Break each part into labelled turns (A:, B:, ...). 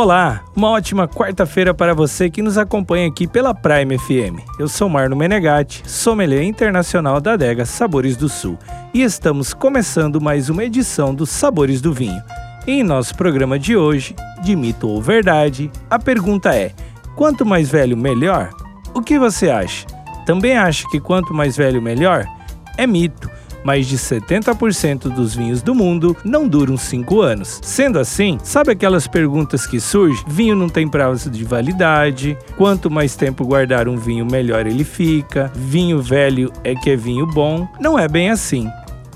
A: Olá, uma ótima quarta-feira para você que nos acompanha aqui pela Prime FM. Eu sou Marno Menegatti, sommelier internacional da adega Sabores do Sul, e estamos começando mais uma edição dos Sabores do Vinho. Em nosso programa de hoje, de mito ou verdade, a pergunta é: quanto mais velho, melhor? O que você acha? Também acha que quanto mais velho, melhor? É mito mais de 70% dos vinhos do mundo não duram 5 anos. Sendo assim, sabe aquelas perguntas que surgem? Vinho não tem prazo de validade, quanto mais tempo guardar um vinho, melhor ele fica, vinho velho é que é vinho bom. Não é bem assim.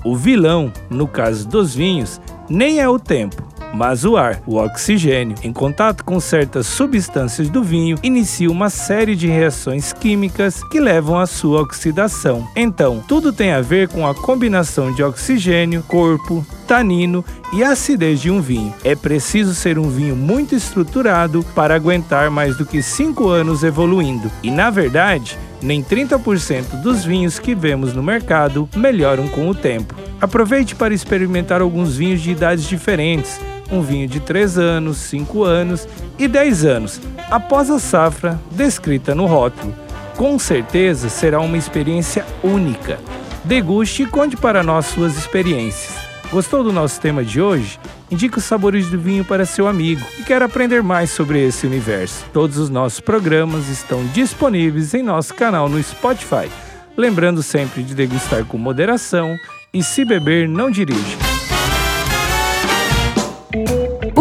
A: O vilão, no caso dos vinhos, nem é o tempo, mas o ar, o oxigênio, em contato com certas substâncias do vinho, inicia uma série de reações químicas que levam à sua oxidação. Então, tudo tem a ver com a combinação de oxigênio, corpo, tanino e acidez de um vinho. É preciso ser um vinho muito estruturado para aguentar mais do que 5 anos evoluindo. E na verdade, nem 30% dos vinhos que vemos no mercado melhoram com o tempo. Aproveite para experimentar alguns vinhos de idades diferentes um vinho de 3 anos, 5 anos e 10 anos, após a safra descrita no rótulo. Com certeza será uma experiência única. Deguste e conte para nós suas experiências. Gostou do nosso tema de hoje? Indique os sabores do vinho para seu amigo e quer aprender mais sobre esse universo. Todos os nossos programas estão disponíveis em nosso canal no Spotify. Lembrando sempre de degustar com moderação e se beber, não dirija.